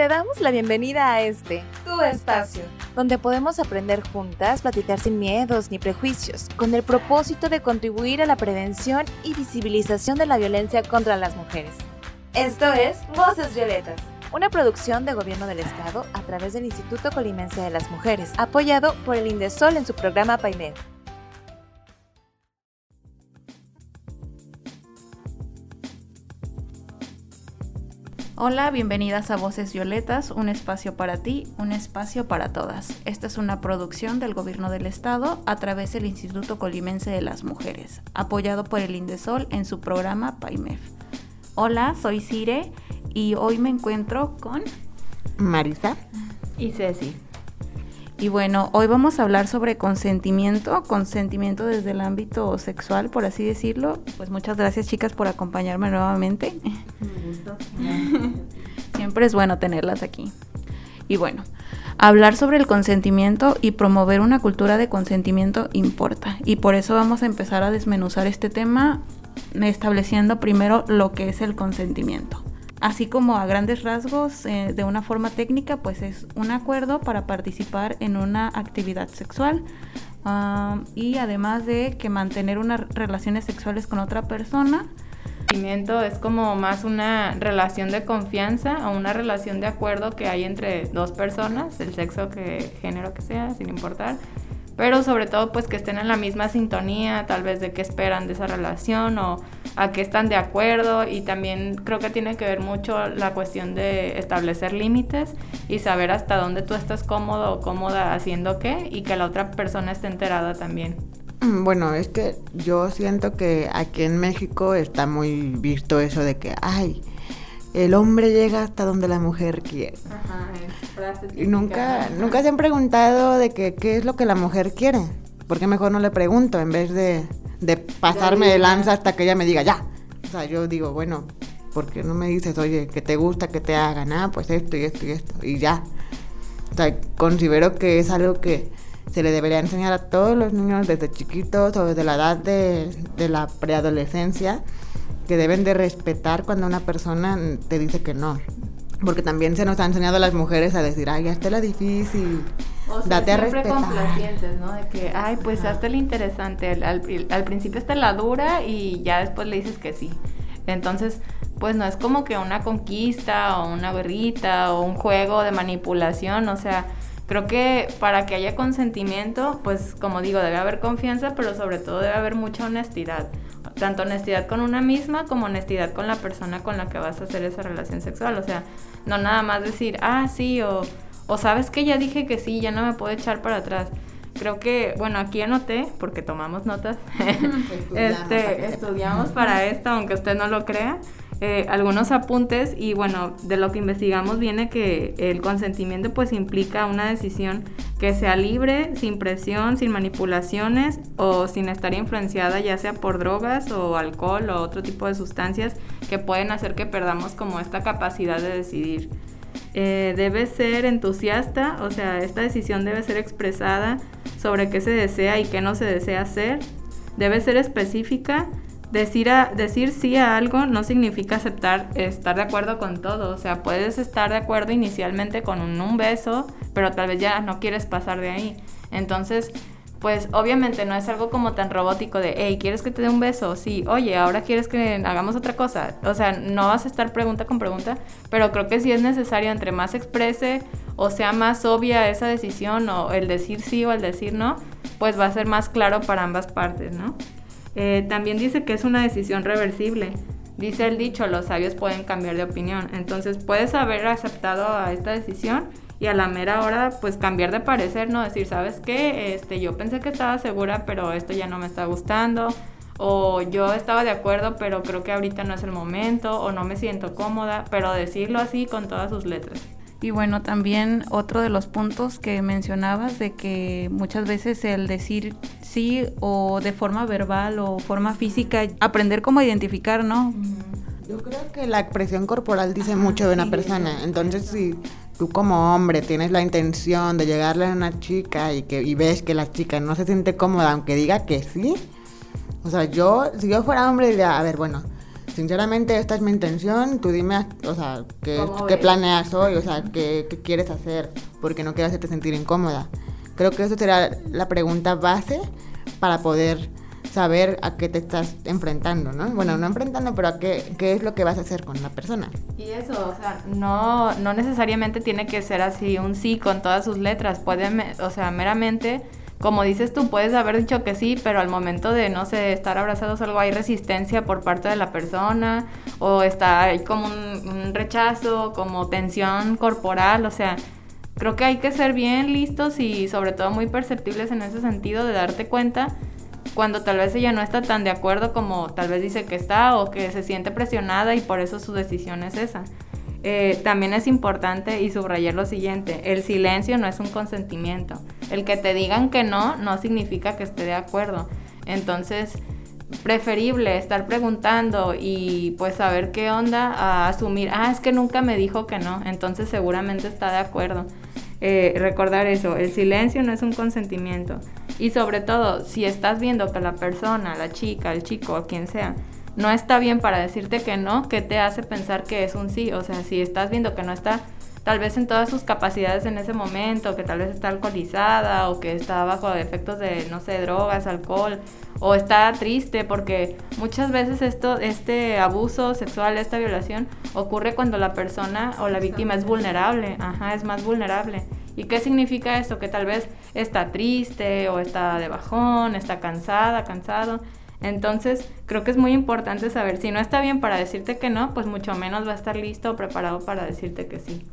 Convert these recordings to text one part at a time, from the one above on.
Te damos la bienvenida a este, tu espacio, donde podemos aprender juntas, platicar sin miedos ni prejuicios, con el propósito de contribuir a la prevención y visibilización de la violencia contra las mujeres. Esto es Voces Violetas, una producción de Gobierno del Estado a través del Instituto Colimense de las Mujeres, apoyado por el Indesol en su programa PAIMED. Hola, bienvenidas a Voces Violetas, un espacio para ti, un espacio para todas. Esta es una producción del Gobierno del Estado a través del Instituto Colimense de las Mujeres, apoyado por el Indesol en su programa PAIMEF. Hola, soy Cire y hoy me encuentro con Marisa y Ceci. Y bueno, hoy vamos a hablar sobre consentimiento, consentimiento desde el ámbito sexual, por así decirlo. Pues muchas gracias chicas por acompañarme nuevamente. Es bueno tenerlas aquí. Y bueno, hablar sobre el consentimiento y promover una cultura de consentimiento importa. Y por eso vamos a empezar a desmenuzar este tema estableciendo primero lo que es el consentimiento así como a grandes rasgos, eh, de una forma técnica, pues es un acuerdo para participar en una actividad sexual ah, y además de que mantener unas relaciones sexuales con otra persona. Es como más una relación de confianza o una relación de acuerdo que hay entre dos personas, el sexo que género que sea, sin importar pero sobre todo pues que estén en la misma sintonía, tal vez de qué esperan de esa relación o a qué están de acuerdo y también creo que tiene que ver mucho la cuestión de establecer límites y saber hasta dónde tú estás cómodo o cómoda haciendo qué y que la otra persona esté enterada también. Bueno, es que yo siento que aquí en México está muy visto eso de que, ay, el hombre llega hasta donde la mujer quiere. Ajá, y nunca, nunca se han preguntado de que, qué es lo que la mujer quiere. Porque mejor no le pregunto en vez de, de pasarme de lanza hasta que ella me diga ya. O sea, yo digo, bueno, ¿por qué no me dices, oye, que te gusta que te hagan? Ah, pues esto y esto y esto. Y ya. O sea, considero que es algo que se le debería enseñar a todos los niños desde chiquitos o desde la edad de, de la preadolescencia que deben de respetar cuando una persona te dice que no. Porque también se nos ha enseñado a las mujeres a decir, ay, hazte la difícil. O sea, date a respetar. complacientes, ¿no? De que, ay, pues hazte la interesante. Al, principio está la dura y ya después le dices que sí. Entonces, pues no es como que una conquista o una guerrita o un juego de manipulación. O sea, creo que para que haya consentimiento, pues como digo, debe haber confianza, pero sobre todo debe haber mucha honestidad tanto honestidad con una misma como honestidad con la persona con la que vas a hacer esa relación sexual. O sea, no nada más decir, ah, sí, o, o sabes que ya dije que sí, ya no me puedo echar para atrás. Creo que, bueno, aquí anoté, porque tomamos notas, este, estudiamos para esto, aunque usted no lo crea. Eh, algunos apuntes y bueno, de lo que investigamos viene que el consentimiento pues implica una decisión que sea libre, sin presión, sin manipulaciones o sin estar influenciada ya sea por drogas o alcohol o otro tipo de sustancias que pueden hacer que perdamos como esta capacidad de decidir. Eh, debe ser entusiasta, o sea, esta decisión debe ser expresada sobre qué se desea y qué no se desea hacer. Debe ser específica, decir, a, decir sí a algo no significa aceptar estar de acuerdo con todo. O sea, puedes estar de acuerdo inicialmente con un, un, beso, pero tal vez ya no quieres pasar de ahí. Entonces, pues obviamente no es algo como tan robótico de, hey, ¿quieres que te dé un beso? Sí, oye, ahora quieres que hagamos otra cosa. O sea, no vas a estar pregunta con pregunta, pero creo que sí es necesario entre más exprese o sea más obvia esa decisión o el decir sí o el decir no, pues va a ser más claro para ambas partes, ¿no? Eh, también dice que es una decisión reversible. Dice el dicho, los sabios pueden cambiar de opinión. Entonces puedes haber aceptado a esta decisión y a la mera hora pues cambiar de parecer, ¿no? Decir, ¿sabes qué? Este, yo pensé que estaba segura, pero esto ya no me está gustando. O yo estaba de acuerdo, pero creo que ahorita no es el momento. O no me siento cómoda. Pero decirlo así con todas sus letras. Y bueno, también otro de los puntos que mencionabas de que muchas veces el decir sí o de forma verbal o forma física, aprender cómo identificar, ¿no? Yo creo que la expresión corporal dice mucho de una persona. Entonces, si tú como hombre tienes la intención de llegarle a una chica y que y ves que la chica no se siente cómoda aunque diga que sí, o sea, yo si yo fuera hombre diría, a ver, bueno, sinceramente esta es mi intención, tú dime, o sea, qué, qué planeas hoy, o sea, qué, qué, quieres hacer, porque no quiero hacerte sentir incómoda. Creo que eso será la pregunta base para poder saber a qué te estás enfrentando, ¿no? Bueno, no enfrentando, pero a qué, qué es lo que vas a hacer con la persona. Y eso, o sea, no, no necesariamente tiene que ser así un sí con todas sus letras, puede, o sea, meramente como dices tú, puedes haber dicho que sí, pero al momento de, no sé, estar abrazados algo, hay resistencia por parte de la persona, o está hay como un, rechazo, como tensión corporal, o sea, creo que hay que ser bien listos y sobre todo muy perceptibles en ese sentido de darte cuenta cuando tal vez ella no está tan de acuerdo como tal vez dice que está o que se siente presionada y por eso su decisión es esa. Eh, también es importante y subrayar lo siguiente, el silencio no es un consentimiento. El que te digan que no no significa que esté de acuerdo. Entonces, preferible estar preguntando y pues saber qué onda a asumir, ah, es que nunca me dijo que no, entonces seguramente está de acuerdo. Eh, recordar eso, el silencio no es un consentimiento. Y sobre todo, si estás viendo que la persona, la chica, el chico quien sea, no está bien para decirte que no, ¿qué te hace pensar que es un sí? O sea, si estás viendo que no está tal vez en todas sus capacidades en ese momento, que tal vez está alcoholizada o que está bajo efectos de, no sé, drogas, alcohol, o está triste porque muchas veces esto, este abuso sexual, esta violación, ocurre cuando la persona o la víctima es vulnerable, ajá, es más vulnerable. ¿Y qué significa esto? Que tal vez está triste o está de bajón, está cansada, cansado entonces, creo que es muy importante saber, si no está bien para decirte que no, pues mucho menos va a estar listo o preparado para decirte que sí.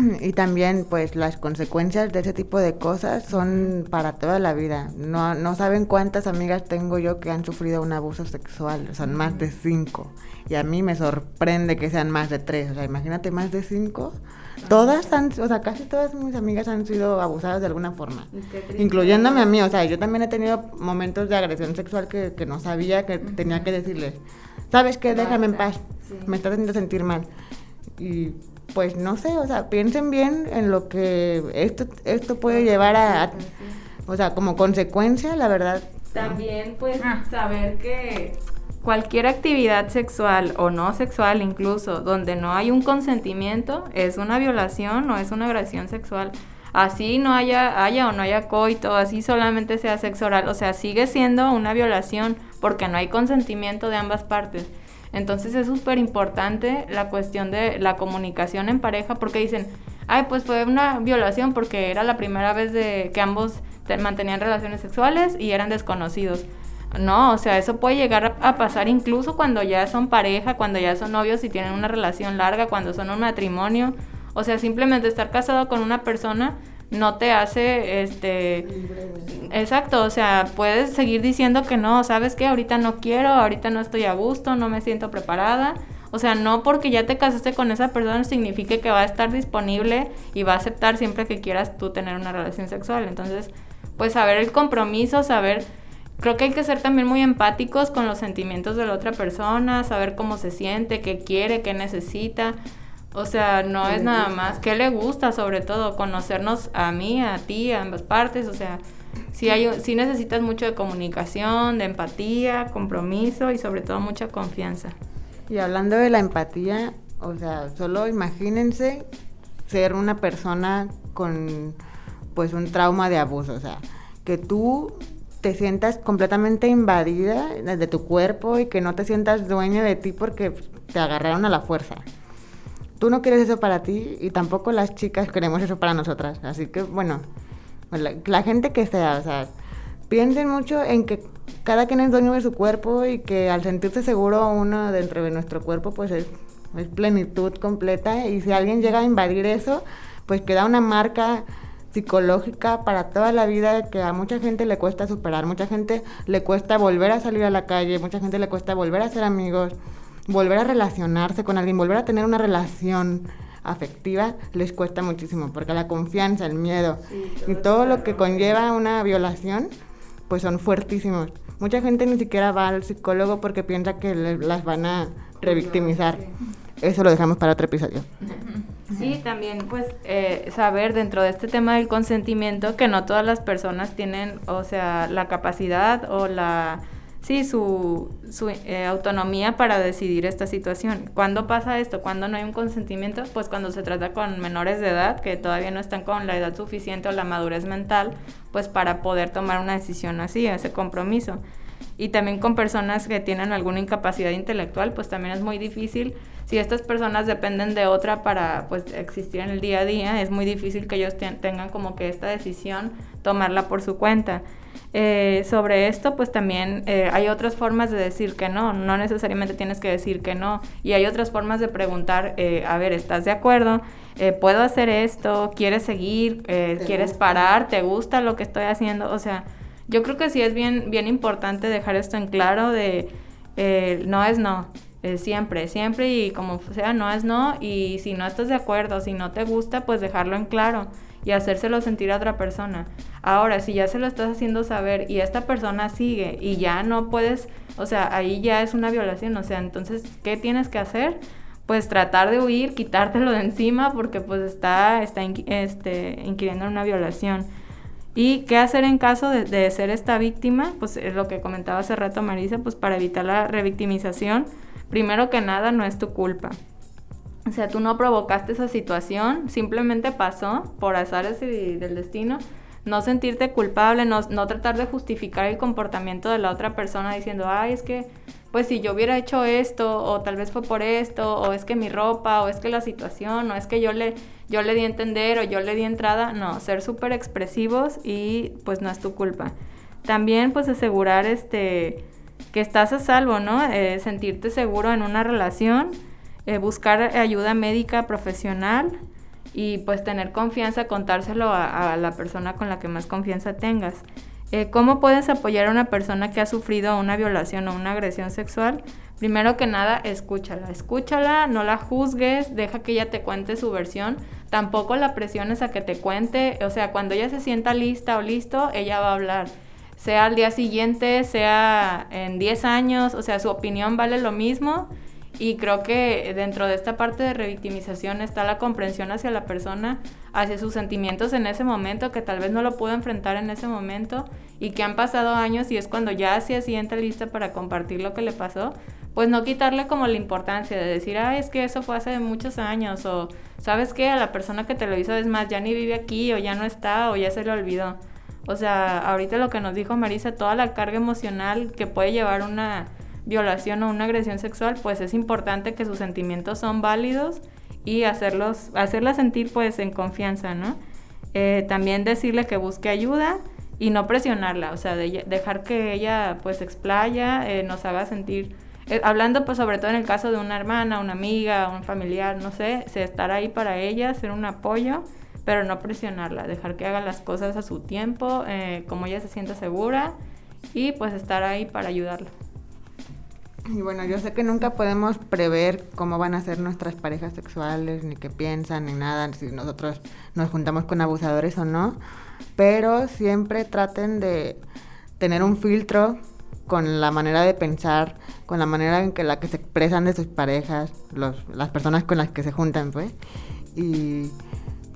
Y también, pues, las consecuencias de ese tipo de cosas son para toda la vida. No, no saben cuántas amigas tengo yo que han sufrido un abuso sexual. Son más de cinco. Y a mí me sorprende que sean más de tres. O sea, imagínate más de cinco. Todas han, o sea, casi todas mis amigas han sido abusadas de alguna forma. Incluyéndome a mí. O sea, yo también he tenido momentos de agresión sexual que, que no sabía que tenía que decirles. ¿Sabes qué? Déjame en paz. Me está haciendo sentir mal. Y pues no sé, o sea, piensen bien en lo que esto, esto puede llevar a, o sea, como consecuencia, la verdad. También pues ah. saber que cualquier actividad sexual o no sexual incluso, donde no hay un consentimiento, es una violación o es una agresión sexual. Así no haya, haya o no haya coito, así solamente sea sexo oral, o sea, sigue siendo una violación porque no hay consentimiento de ambas partes. Entonces es súper importante la cuestión de la comunicación en pareja porque dicen, ay, pues fue una violación porque era la primera vez de que ambos mantenían relaciones sexuales y eran desconocidos. No, o sea, eso puede llegar a pasar incluso cuando ya son pareja, cuando ya son novios y tienen una relación larga, cuando son un matrimonio. O sea, simplemente estar casado con una persona no te hace, este, exacto, o sea, puedes seguir diciendo que no, sabes que ahorita no quiero, ahorita no estoy a gusto, no me siento preparada. O sea, no porque ya te casaste con esa persona significa que va a estar disponible y va a aceptar siempre que quieras tú tener una relación sexual. Entonces, pues saber el compromiso, saber, creo que hay que ser también muy empáticos con los sentimientos de la otra persona, saber cómo se siente, qué quiere, qué necesita. O sea, no es nada más que le gusta, sobre todo, conocernos a mí, a ti, a ambas partes. O sea, si hay, si necesitas mucho de comunicación, de empatía, compromiso y sobre todo mucha confianza. Y hablando de la empatía, o sea, solo imagínense ser una persona con pues un trauma de abuso, o sea, que tú te sientas completamente invadida de tu cuerpo y que no te sientas dueña de ti porque te agarraron a la fuerza tú no quieres eso para ti y tampoco las chicas queremos eso para nosotras. Así que, bueno, la, gente que sea, o sea, piensen mucho en que cada quien es dueño de su cuerpo y que al sentirse seguro uno dentro de nuestro cuerpo, pues es, es plenitud completa. Y si alguien llega a invadir eso, pues queda una marca psicológica para toda la vida que a mucha gente le cuesta superar, mucha gente le cuesta volver a salir a la calle, mucha gente le cuesta volver a ser amigos volver a relacionarse con alguien, volver a tener una relación afectiva les cuesta muchísimo, porque la confianza, el miedo y todo lo que conlleva una violación, pues son fuertísimos. Mucha gente ni siquiera va al psicólogo porque piensa que las van a revictimizar. Eso lo dejamos para otro episodio. Sí, también pues eh, saber dentro de este tema del consentimiento que no todas las personas tienen, o sea, la capacidad o la sí, su, su eh, autonomía para decidir esta situación. ¿Cuándo pasa esto? ¿Cuándo no hay un consentimiento? Pues cuando se trata con menores de edad que todavía no están con la edad suficiente o la madurez mental, pues para poder tomar una decisión así, ese compromiso. Y también con personas que tienen alguna incapacidad intelectual, pues también es muy difícil. Si estas personas dependen de otra para pues existir en el día a día, es muy difícil que ellos tengan como que esta decisión tomarla por su cuenta. Eh, sobre esto, pues también eh, hay otras formas de decir que no, no necesariamente tienes que decir que no, y hay otras formas de preguntar, eh, a ver, ¿estás de acuerdo? ¿Puedo hacer esto? ¿Quieres seguir? ¿Quieres parar? ¿Te gusta lo que estoy haciendo? O sea, yo creo que sí es bien, bien importante dejar esto en claro de no es no. Siempre, siempre y como sea, no es no. Y si no estás de acuerdo, si no te gusta, pues dejarlo en claro y hacérselo sentir a otra persona. Ahora, si ya se lo estás haciendo saber y esta persona sigue y ya no puedes, o sea, ahí ya es una violación, o sea, entonces, ¿qué tienes que hacer? Pues tratar de huir, quitártelo de encima porque pues está, está este, inquiriendo en una violación. ¿Y qué hacer en caso de, de, ser esta víctima? Pues es lo que comentaba hace rato Marisa, pues para evitar la revictimización, primero que nada no es tu culpa. O sea, tú no provocaste esa situación, simplemente pasó por azares del destino. No sentirte culpable, no, no tratar de justificar el comportamiento de la otra persona diciendo, ay, es que, pues si yo hubiera hecho esto, o tal vez fue por esto, o es que mi ropa, o es que la situación, o es que yo le, yo le di a entender, o yo le di entrada. No, ser súper expresivos y pues no es tu culpa. También pues asegurar este, que estás a salvo, ¿no? Eh, sentirte seguro en una relación eh, buscar ayuda médica profesional y pues tener confianza, contárselo a, la persona con la que más confianza tengas. Eh, ¿Cómo puedes apoyar a una persona que ha sufrido una violación o una agresión sexual? Primero que nada, escúchala, escúchala, no la juzgues, deja que ella te cuente su versión, tampoco la presiones a que te cuente, o sea, cuando ella se sienta lista o listo, ella va a hablar, sea al día siguiente, sea en 10 años, o sea, su opinión vale lo mismo y creo que dentro de esta parte de revictimización está la comprensión hacia la persona, hacia sus sentimientos en ese momento, que tal vez no lo pudo enfrentar en ese momento y que han pasado años y es cuando ya se siente lista para compartir lo que le pasó, pues no quitarle como la importancia de decir, ah, es que eso fue hace muchos años o sabes que a la persona que te lo hizo es más, ya ni vive aquí o ya no está o ya se le olvidó. O sea, ahorita lo que nos dijo Marisa, toda la carga emocional que puede llevar una violación o una agresión sexual, pues es importante que sus sentimientos son válidos y hacerlos, hacerla sentir pues en confianza, ¿no? Eh, también decirle que busque ayuda y no presionarla, o sea, dejar que ella pues explaya, eh, nos haga sentir, eh, hablando pues sobre todo en el caso de una hermana, una amiga, un familiar, no sé, estar ahí para ella, ser un apoyo, pero no presionarla, dejar que haga las cosas a su tiempo, como ella se sienta segura y pues estar ahí para ayudarla. Y bueno, yo sé que nunca podemos prever cómo van a ser nuestras parejas sexuales, ni qué piensan, ni nada, si nosotros nos juntamos con abusadores o no, pero siempre traten de tener un filtro con la manera de pensar, con la manera en que la que se expresan de sus parejas, los, las personas con las que se juntan, pues, y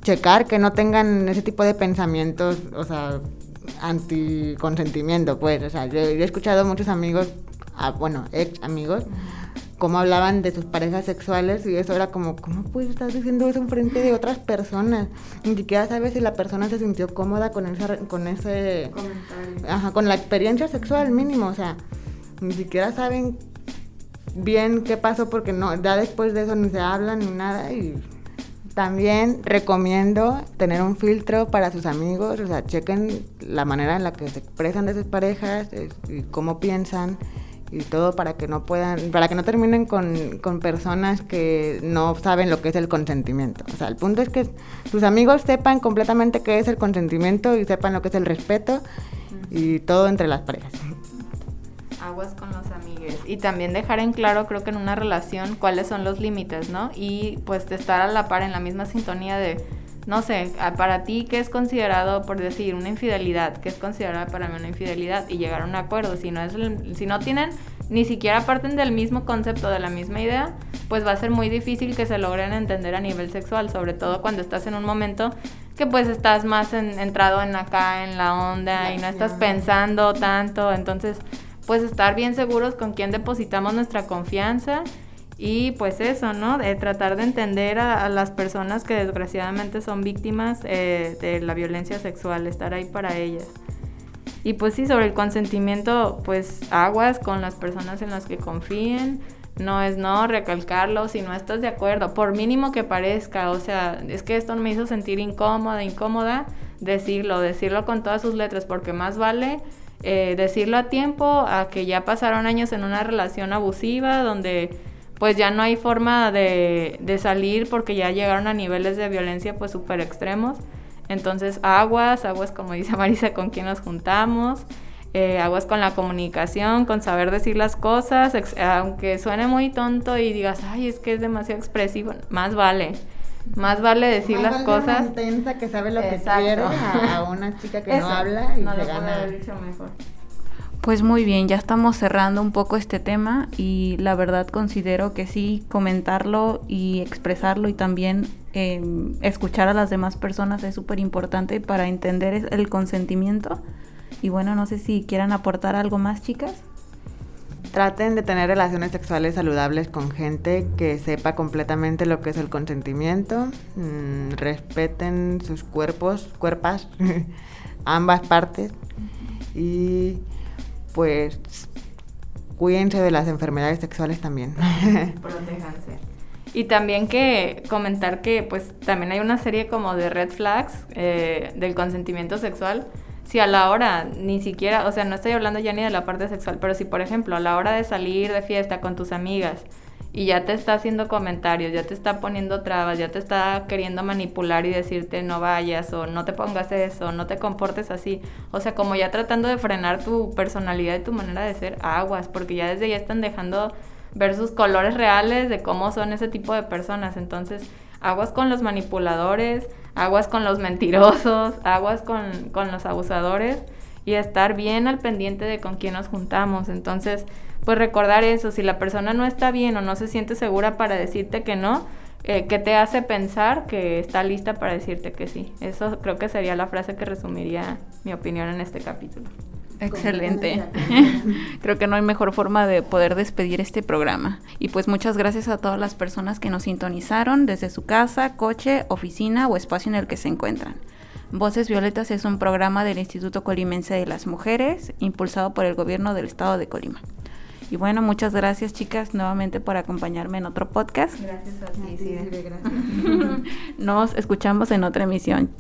checar que no tengan ese tipo de pensamientos, o sea, anticonsentimiento, pues, o sea, yo he escuchado muchos amigos bueno, ex amigos, cómo hablaban de sus parejas sexuales y eso era como, ¿cómo puedes estar diciendo eso en frente de otras personas? Ni siquiera sabes si la persona se sintió cómoda con, esa, con ese... Comentario. Ajá, con la experiencia sexual mínimo, o sea, ni siquiera saben bien qué pasó porque no, ya después de eso ni se habla ni nada y también recomiendo tener un filtro para sus amigos, o sea, chequen la manera en la que se expresan de sus parejas y cómo piensan y todo para que no puedan, para que no terminen con, con, personas que no saben lo que es el consentimiento. O sea, el punto es que sus amigos sepan completamente qué es el consentimiento y sepan lo que es el respeto y todo entre las parejas. Aguas con los amigos. Y también dejar en claro, creo que en una relación, cuáles son los límites, ¿no? Y pues estar a la par en la misma sintonía de no sé, para ti, ¿qué es considerado, por decir, una infidelidad? ¿Qué es considerada para mí una infidelidad? Y llegar a un acuerdo. Si no, es si no tienen, ni siquiera parten del mismo concepto, de la misma idea, pues va a ser muy difícil que se logren entender a nivel sexual, sobre todo cuando estás en un momento que pues estás más entrado en acá, en la onda, y no estás pensando tanto. Entonces, pues estar bien seguros con quién depositamos nuestra confianza y pues eso, ¿no? De tratar de entender a, las personas que desgraciadamente son víctimas eh, de la violencia sexual, estar ahí para ellas. Y pues sí, sobre el consentimiento, pues aguas con las personas en las que confíen. No es no recalcarlo si no estás de acuerdo, por mínimo que parezca. O sea, es que esto me hizo sentir incómoda, incómoda. Decirlo, decirlo con todas sus letras, porque más vale eh, decirlo a tiempo a que ya pasaron años en una relación abusiva donde pues ya no hay forma de, de salir porque ya llegaron a niveles de violencia pues súper extremos. Entonces, aguas, aguas como dice Marisa, con quién nos juntamos, eh, aguas con la comunicación, con saber decir las cosas, aunque suene muy tonto y digas, ay, es que es demasiado expresivo, más vale. Más vale decir las cosas. Una intensa que sabe lo que quiere a, una chica que no habla y no se gana. Dicho mejor. Pues muy bien, ya estamos cerrando un poco este tema y la verdad considero que sí, comentarlo y expresarlo y también em, escuchar a las demás personas es súper importante para entender el consentimiento. Y bueno, no sé si quieran aportar algo más, chicas. Traten de tener relaciones sexuales saludables con gente que sepa completamente lo que es el consentimiento. Mm, respeten sus cuerpos, cuerpas, ambas partes. Y pues cuídense de las enfermedades sexuales también. Protéjanse. Y también que comentar que pues también hay una serie como de red flags eh, del consentimiento sexual. Si a la hora ni siquiera, o sea, no estoy hablando ya ni de la parte sexual, pero si por ejemplo a la hora de salir de fiesta con tus amigas, y ya te está haciendo comentarios, ya te está poniendo trabas, ya te está queriendo manipular y decirte no vayas o no te pongas eso, no te comportes así. O sea, como ya tratando de frenar tu personalidad y tu manera de ser, aguas, porque ya desde ya están dejando ver sus colores reales de cómo son ese tipo de personas. Entonces, aguas con los manipuladores, aguas con los mentirosos, aguas con, con los abusadores y estar bien al pendiente de con quién nos juntamos. Entonces, pues recordar eso, si la persona no está bien o no se siente segura para decirte que no, eh, ¿qué te hace pensar que está lista para decirte que sí? Eso creo que sería la frase que resumiría mi opinión en este capítulo. Excelente. Creo que no hay mejor forma de poder despedir este programa. Y pues muchas gracias a todas las personas que nos sintonizaron desde su casa, coche, oficina o espacio en el que se encuentran. Voces Violetas es un programa del Instituto Colimense de las Mujeres, impulsado por el gobierno del estado de Colima. Y bueno, muchas gracias chicas nuevamente por acompañarme en otro podcast. Gracias a ti, sí, gracias. Nos escuchamos en otra emisión.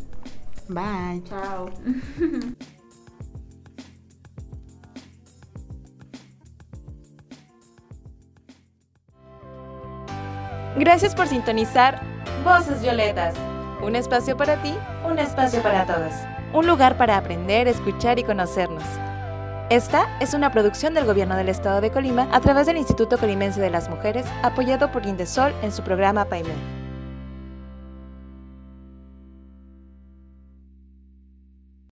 Bye. Chao. Gracias por sintonizar Voces Violetas. Un espacio para ti, un espacio para todas. Un lugar para aprender, escuchar y conocernos. Esta es una producción del Gobierno del Estado de Colima a través del Instituto Colimense de las Mujeres, apoyado por Indesol en su programa PAIME.